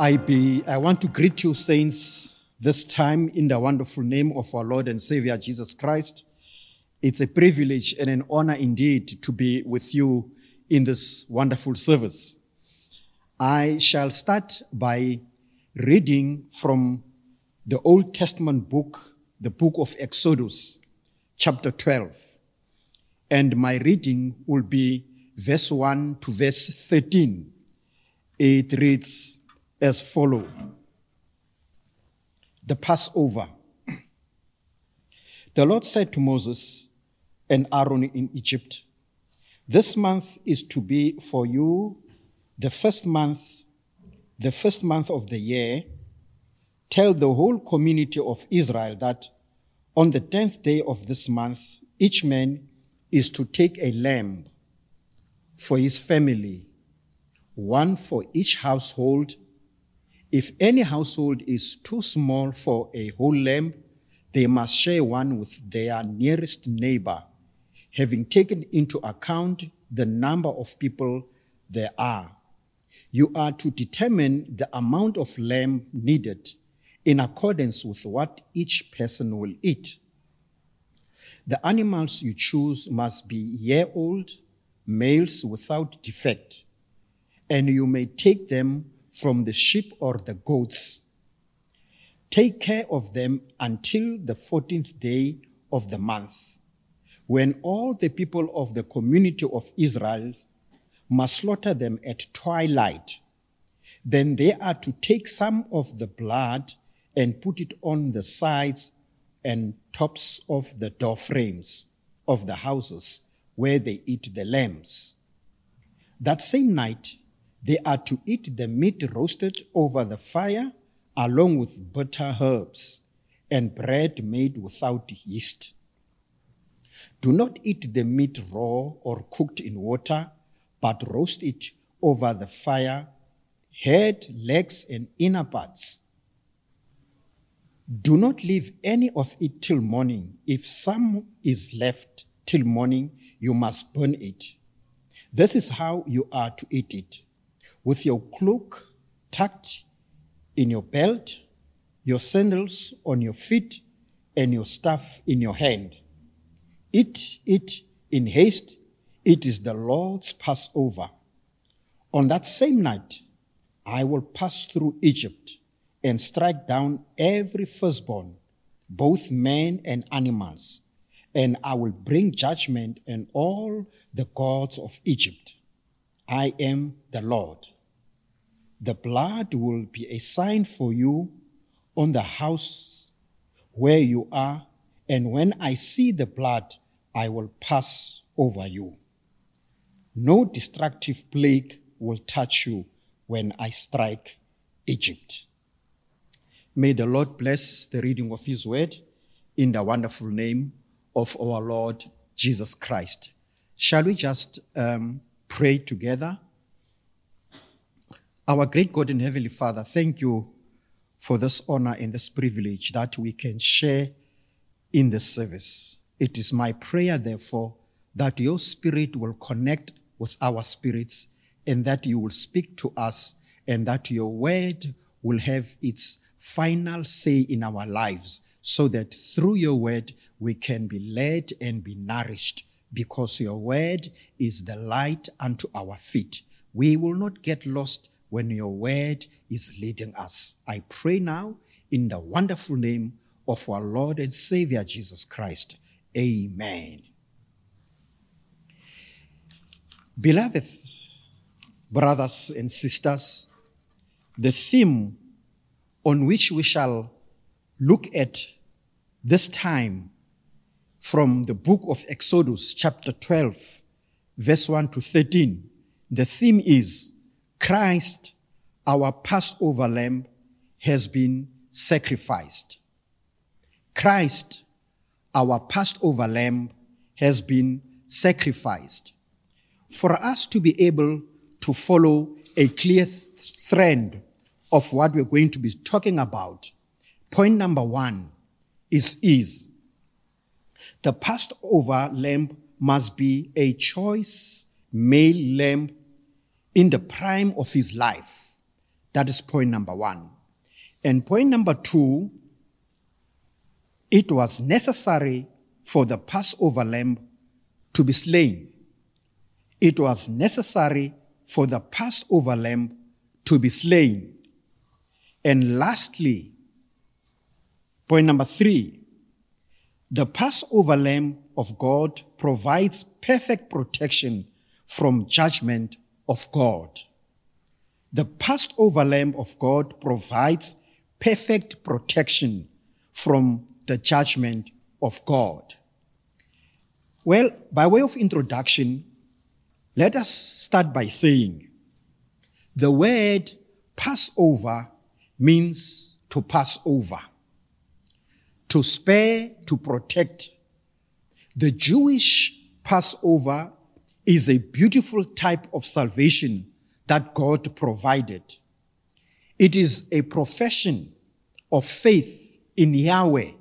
I be I want to greet you saints this time in the wonderful name of our Lord and Savior Jesus Christ. It's a privilege and an honor indeed to be with you in this wonderful service. I shall start by reading from the Old Testament book, the book of Exodus, chapter 12. And my reading will be verse 1 to verse 13. It reads as follow. The Passover. The Lord said to Moses and Aaron in Egypt, This month is to be for you the first month, the first month of the year. Tell the whole community of Israel that on the tenth day of this month, each man is to take a lamb for his family, one for each household. If any household is too small for a whole lamb, they must share one with their nearest neighbor, having taken into account the number of people there are. You are to determine the amount of lamb needed in accordance with what each person will eat. The animals you choose must be year old, males without defect, and you may take them from the sheep or the goats. Take care of them until the 14th day of the month, when all the people of the community of Israel must slaughter them at twilight. Then they are to take some of the blood and put it on the sides and tops of the door frames of the houses where they eat the lambs. That same night, they are to eat the meat roasted over the fire along with bitter herbs and bread made without yeast. Do not eat the meat raw or cooked in water, but roast it over the fire, head, legs, and inner parts. Do not leave any of it till morning. If some is left till morning, you must burn it. This is how you are to eat it with your cloak tucked in your belt, your sandals on your feet, and your staff in your hand. Eat it in haste. It is the Lord's Passover. On that same night, I will pass through Egypt and strike down every firstborn, both men and animals, and I will bring judgment on all the gods of Egypt. I am the Lord. The blood will be a sign for you on the house where you are, and when I see the blood, I will pass over you. No destructive plague will touch you when I strike Egypt. May the Lord bless the reading of His word in the wonderful name of our Lord Jesus Christ. Shall we just um, pray together? Our great God and Heavenly Father, thank you for this honor and this privilege that we can share in this service. It is my prayer, therefore, that your spirit will connect with our spirits and that you will speak to us and that your word will have its final say in our lives so that through your word we can be led and be nourished because your word is the light unto our feet. We will not get lost when your word is leading us. I pray now in the wonderful name of our Lord and Savior Jesus Christ. Amen. Beloved brothers and sisters, the theme on which we shall look at this time from the book of Exodus, chapter 12, verse 1 to 13. The theme is Christ, our Passover lamb, has been sacrificed. Christ, our Passover lamb, has been sacrificed. For us to be able to follow a clear trend of what we're going to be talking about, point number one is, is the Passover lamb must be a choice male lamb in the prime of his life. That is point number one. And point number two, it was necessary for the Passover lamb to be slain. It was necessary for the Passover lamb to be slain. And lastly, point number three, the Passover lamb of God provides perfect protection from judgment of God. The Passover lamb of God provides perfect protection from the judgment of God. Well, by way of introduction, let us start by saying the word Passover means to pass over, to spare, to protect. The Jewish Passover is a beautiful type of salvation that God provided. It is a profession of faith in Yahweh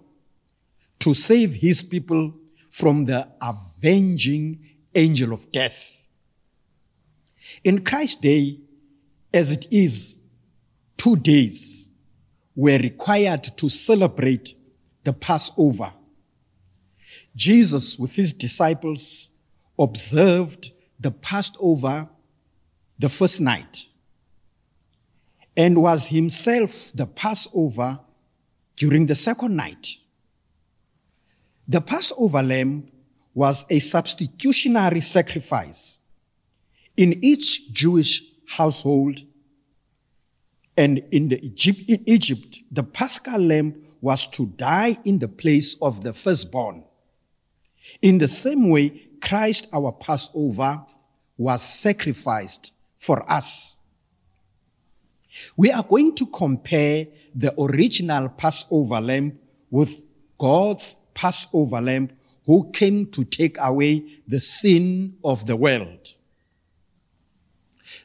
to save his people from the avenging angel of death. In Christ's day, as it is, two days were required to celebrate the Passover. Jesus, with his disciples, observed the Passover the first night and was himself the Passover during the second night. The Passover lamb was a substitutionary sacrifice. In each Jewish household and in, Egypt, in Egypt, the Paschal lamb was to die in the place of the firstborn. In the same way, Christ, our Passover, was sacrificed for us. We are going to compare the original Passover lamb with God's Passover lamb who came to take away the sin of the world.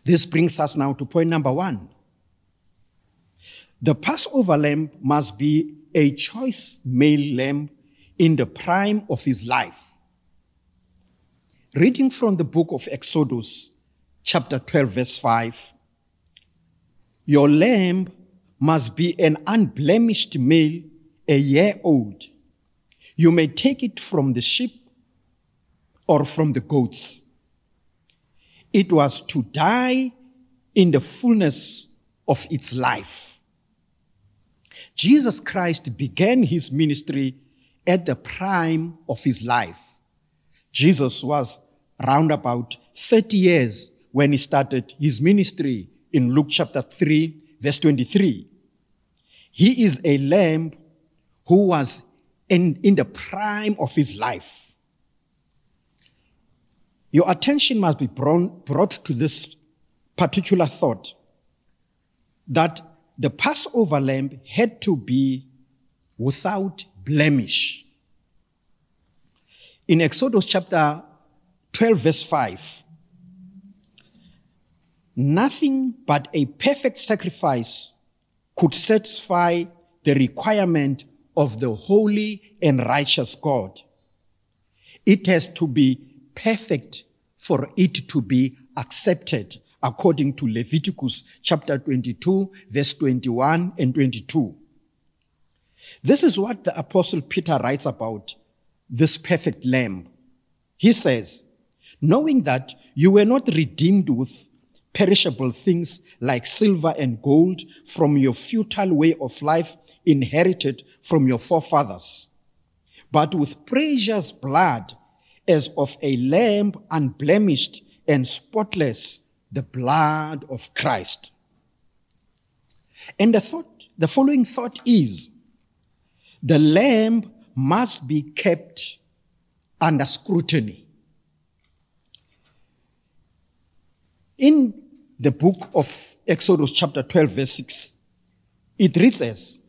This brings us now to point number one. The Passover lamb must be a choice male lamb in the prime of his life. Reading from the book of Exodus, chapter 12, verse 5, your lamb must be an unblemished male, a year old. You may take it from the sheep or from the goats. It was to die in the fullness of its life. Jesus Christ began his ministry at the prime of his life. Jesus was round about 30 years when he started his ministry in Luke chapter 3, verse 23. He is a lamb who was in, in the prime of his life. Your attention must be brought to this particular thought that the Passover lamb had to be without blemish. In Exodus chapter 12, verse 5, Nothing but a perfect sacrifice could satisfy the requirement of the holy and righteous God. It has to be perfect for it to be accepted according to Leviticus chapter 22 verse 21 and 22. This is what the apostle Peter writes about this perfect lamb. He says, knowing that you were not redeemed with perishable things like silver and gold from your futile way of life inherited from your forefathers, but with precious blood as of a lamb unblemished and spotless, the blood of Christ. And the thought, the following thought is, the lamb must be kept under scrutiny. In the book of Exodus, chapter 12, verse 6. It reads as,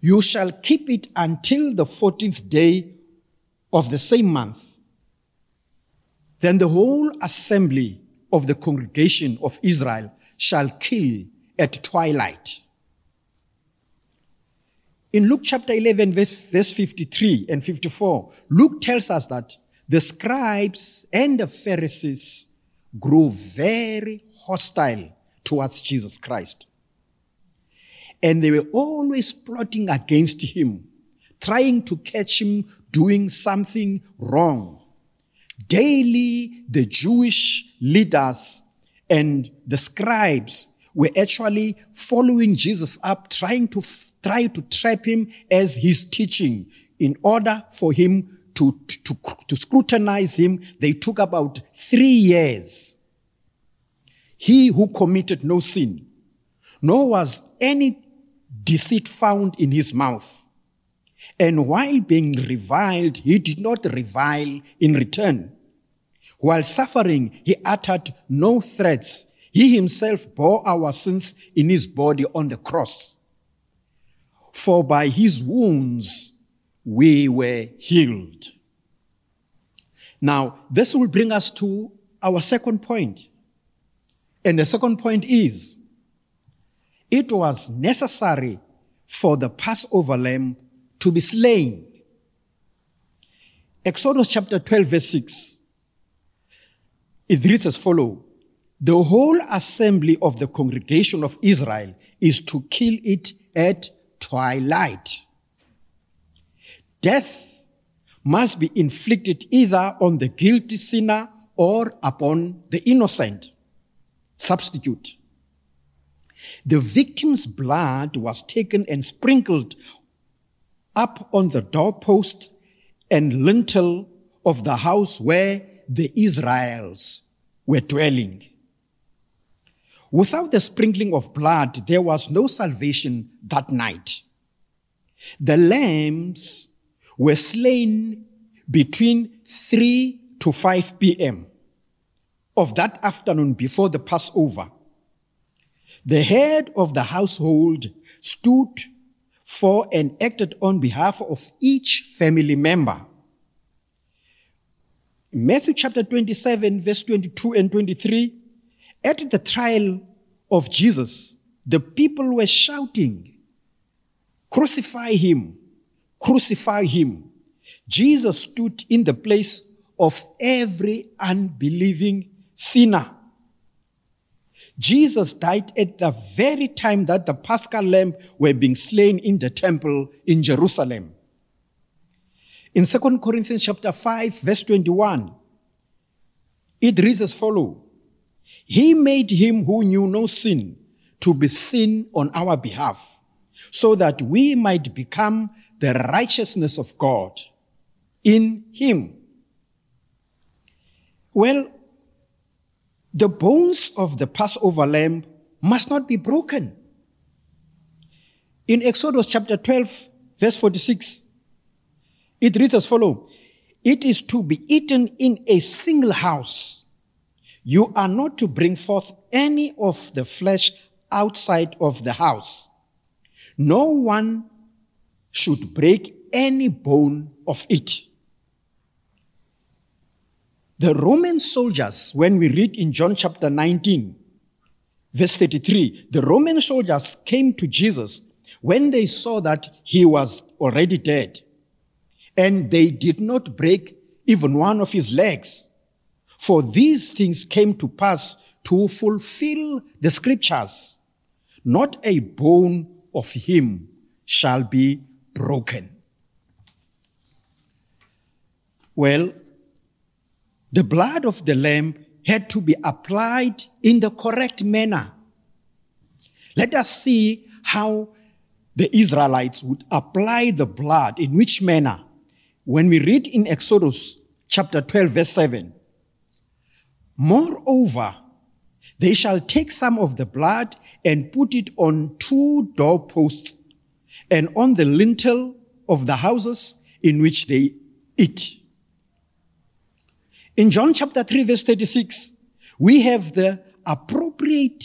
You shall keep it until the 14th day of the same month. Then the whole assembly of the congregation of Israel shall kill at twilight. In Luke chapter 11, verse, verse 53 and 54, Luke tells us that the scribes and the Pharisees grew very hostile towards Jesus Christ. and they were always plotting against him, trying to catch him doing something wrong. Daily, the Jewish leaders and the scribes were actually following Jesus up, trying to try to trap him as he's teaching in order for him to, to, to scrutinize him. They took about three years. He who committed no sin, nor was any deceit found in his mouth. And while being reviled, he did not revile in return. While suffering, he uttered no threats. He himself bore our sins in his body on the cross. For by his wounds we were healed. Now, this will bring us to our second point. And the second point is it was necessary for the Passover lamb to be slain. Exodus chapter 12, verse 6. It reads as follows The whole assembly of the congregation of Israel is to kill it at twilight. Death must be inflicted either on the guilty sinner or upon the innocent. Substitute. The victim's blood was taken and sprinkled up on the doorpost and lintel of the house where the Israels were dwelling. Without the sprinkling of blood, there was no salvation that night. The lambs were slain between 3 to 5 p.m. of that afternoon before the Passover. The head of the household stood for and acted on behalf of each family member. Matthew chapter 27, verse 22 and 23, at the trial of Jesus, the people were shouting, Crucify him, crucify him. Jesus stood in the place of every unbelieving sinner. Jesus died at the very time that the paschal lamb were being slain in the temple in Jerusalem. In 2 Corinthians chapter 5 verse 21, it reads as follows. He made him who knew no sin to be sin on our behalf so that we might become the righteousness of God in him. Well, the bones of the Passover lamb must not be broken. In Exodus chapter 12, verse 46, it reads as follows It is to be eaten in a single house. You are not to bring forth any of the flesh outside of the house. No one should break any bone of it. The Roman soldiers, when we read in John chapter 19, verse 33, the Roman soldiers came to Jesus when they saw that he was already dead. And they did not break even one of his legs. For these things came to pass to fulfill the scriptures. Not a bone of him shall be broken. Well, the blood of the lamb had to be applied in the correct manner. Let us see how the Israelites would apply the blood, in which manner. When we read in Exodus chapter 12, verse 7, Moreover, they shall take some of the blood and put it on two doorposts and on the lintel of the houses in which they eat. In John chapter 3, verse 36, we have the appropriate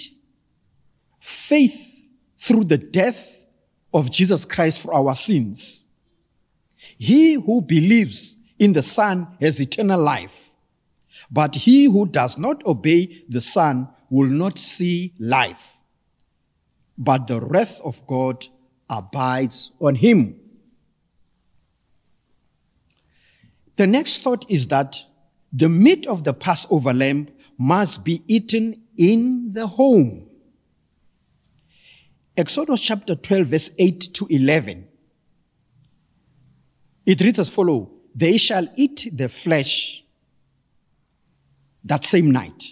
faith through the death of Jesus Christ for our sins. He who believes in the Son has eternal life, but he who does not obey the Son will not see life, but the wrath of God abides on him. The next thought is that the meat of the Passover lamb must be eaten in the home. Exodus chapter 12, verse 8 to 11. It reads as follow They shall eat the flesh that same night,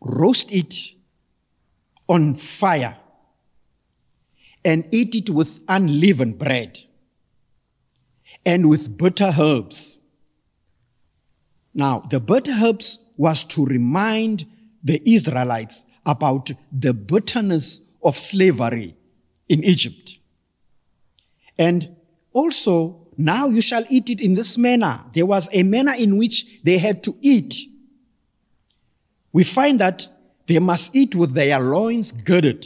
roast it on fire, and eat it with unleavened bread and with bitter herbs. Now, the bitter herbs was to remind the Israelites about the bitterness of slavery in Egypt. And also, now you shall eat it in this manner. There was a manner in which they had to eat. We find that they must eat with their loins girded,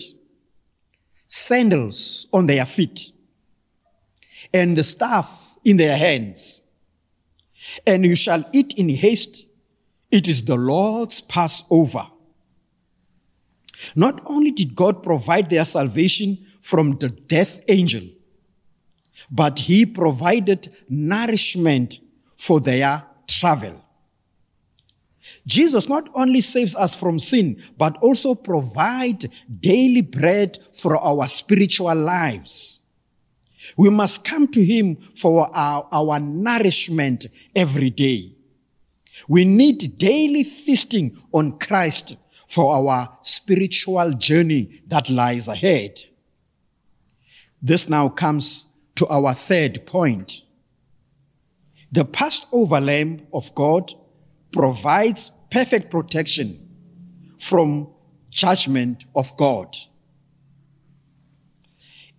sandals on their feet, and the staff in their hands. And you shall eat in haste. It is the Lord's Passover. Not only did God provide their salvation from the death angel, but he provided nourishment for their travel. Jesus not only saves us from sin, but also provide daily bread for our spiritual lives. We must come to him for our, our nourishment every day. We need daily feasting on Christ for our spiritual journey that lies ahead. This now comes to our third point. The Passover Lamb of God provides perfect protection from judgment of God.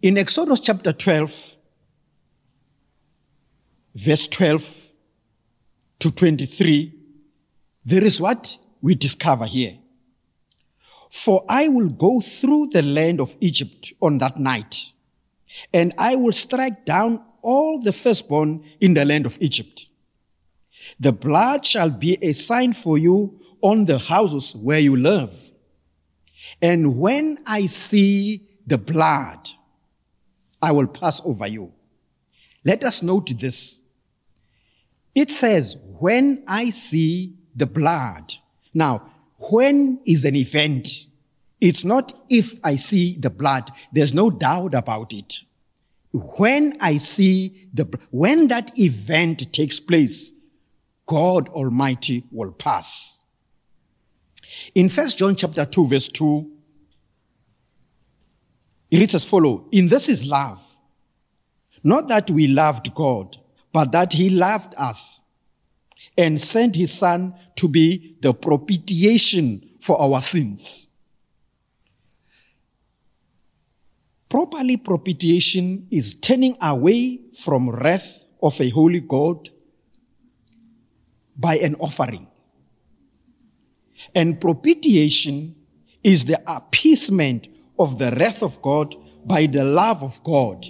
In Exodus chapter 12, verse 12 to 23, there is what we discover here. For I will go through the land of Egypt on that night, and I will strike down all the firstborn in the land of Egypt. The blood shall be a sign for you on the houses where you live. And when I see the blood, I will pass over you. Let us note this. It says, when I see the blood. Now, when is an event. It's not if I see the blood. There's no doubt about it. When I see the, when that event takes place, God Almighty will pass. In First John chapter 2 verse 2, it reads as follow, In this is love. Not that we loved God, but that he loved us and sent his son to be the propitiation for our sins. Properly propitiation is turning away from wrath of a holy God by an offering. And propitiation is the appeasement of the wrath of God by the love of God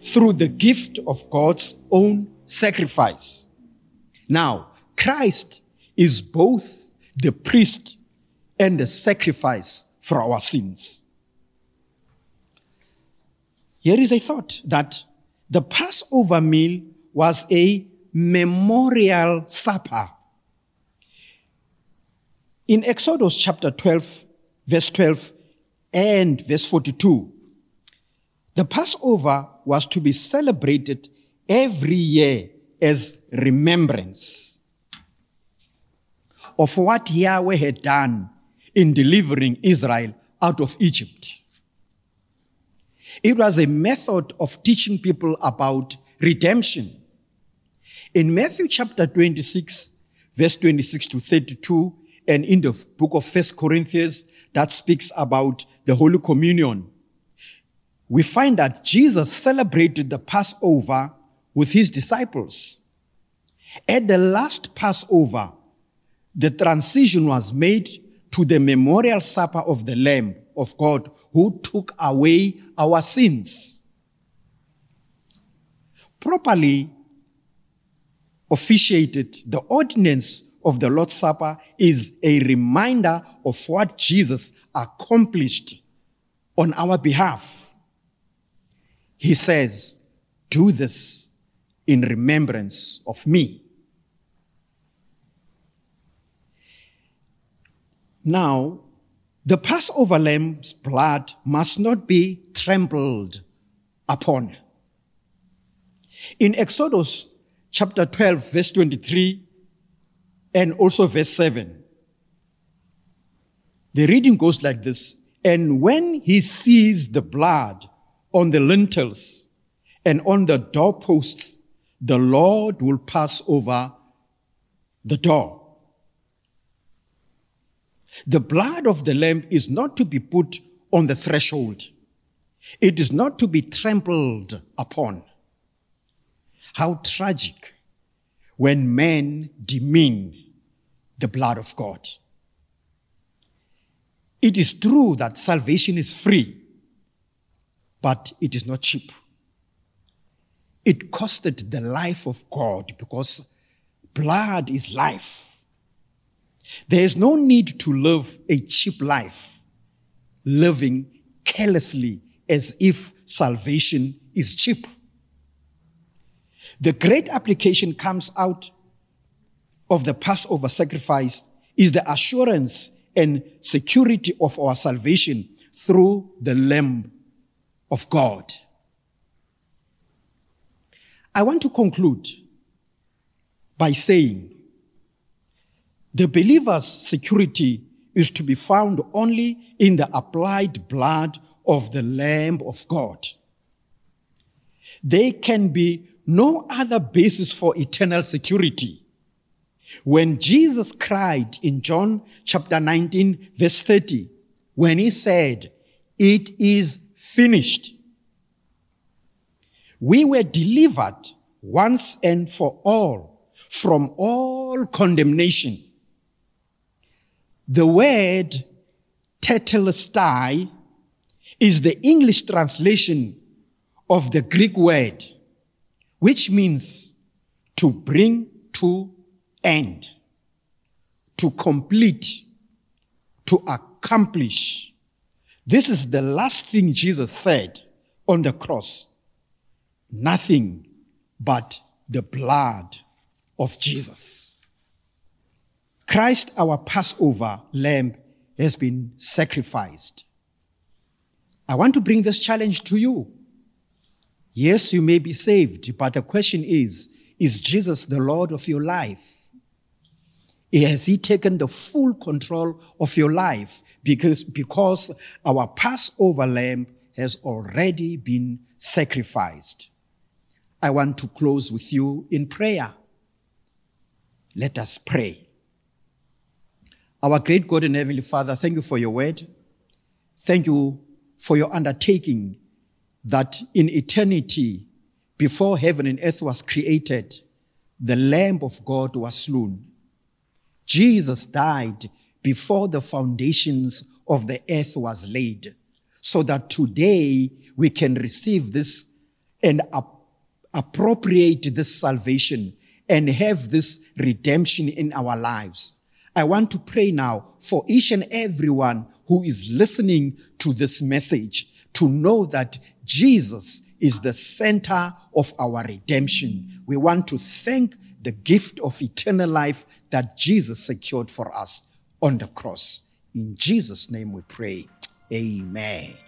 through the gift of God's own sacrifice. Now, Christ is both the priest and the sacrifice for our sins. Here is a thought that the Passover meal was a memorial supper. In Exodus chapter 12, verse 12 and verse 42, the Passover was to be celebrated every year as remembrance of what Yahweh had done in delivering Israel out of Egypt. It was a method of teaching people about redemption. In Matthew chapter 26, verse 26 to 32, and in the book of First Corinthians that speaks about the Holy Communion, we find that Jesus celebrated the Passover with his disciples. At the last Passover, the transition was made to the memorial supper of the Lamb of God who took away our sins. Properly officiated, the ordinance of the Lord's Supper is a reminder of what Jesus accomplished on our behalf. He says, do this in remembrance of me. Now, The Passover lamb's blood must not be trampled upon. In Exodus chapter 12, verse 23, and also verse 7, the reading goes like this And when he sees the blood on the lintels and on the doorposts, the Lord will pass over the door. The blood of the lamb is not to be put on the threshold. It is not to be trampled upon. How tragic when men demean the blood of God. It is true that salvation is free, but it is not cheap. It costed the life of God because blood is life. There is no need to live a cheap life, living carelessly as if salvation is cheap. The great application comes out of the Passover sacrifice is the assurance and security of our salvation through the Lamb of God. I want to conclude by saying the believer's security is to be found only in the applied blood of the Lamb of God. There can be no other basis for eternal security. When Jesus cried in John chapter 19 verse 30, when he said, it is finished, we were delivered once and for all from all condemnation. The word tetelestai is the English translation of the Greek word, which means to bring to end, to complete, to accomplish. This is the last thing Jesus said on the cross. Nothing but the blood of Jesus. Christ, our Passover lamb, has been sacrificed. I want to bring this challenge to you. Yes, you may be saved, but the question is, is Jesus the Lord of your life? Has he taken the full control of your life? Because, because our Passover lamb has already been sacrificed. I want to close with you in prayer. Let us pray. Our great God and Heavenly Father, thank you for your word. Thank you for your undertaking that in eternity, before heaven and earth was created, the Lamb of God was slain. Jesus died before the foundations of the earth was laid, so that today we can receive this and appropriate this salvation and have this redemption in our lives. I want to pray now for each and everyone who is listening to this message to know that Jesus is the center of our redemption. We want to thank the gift of eternal life that Jesus secured for us on the cross. In Jesus' name we pray. Amen.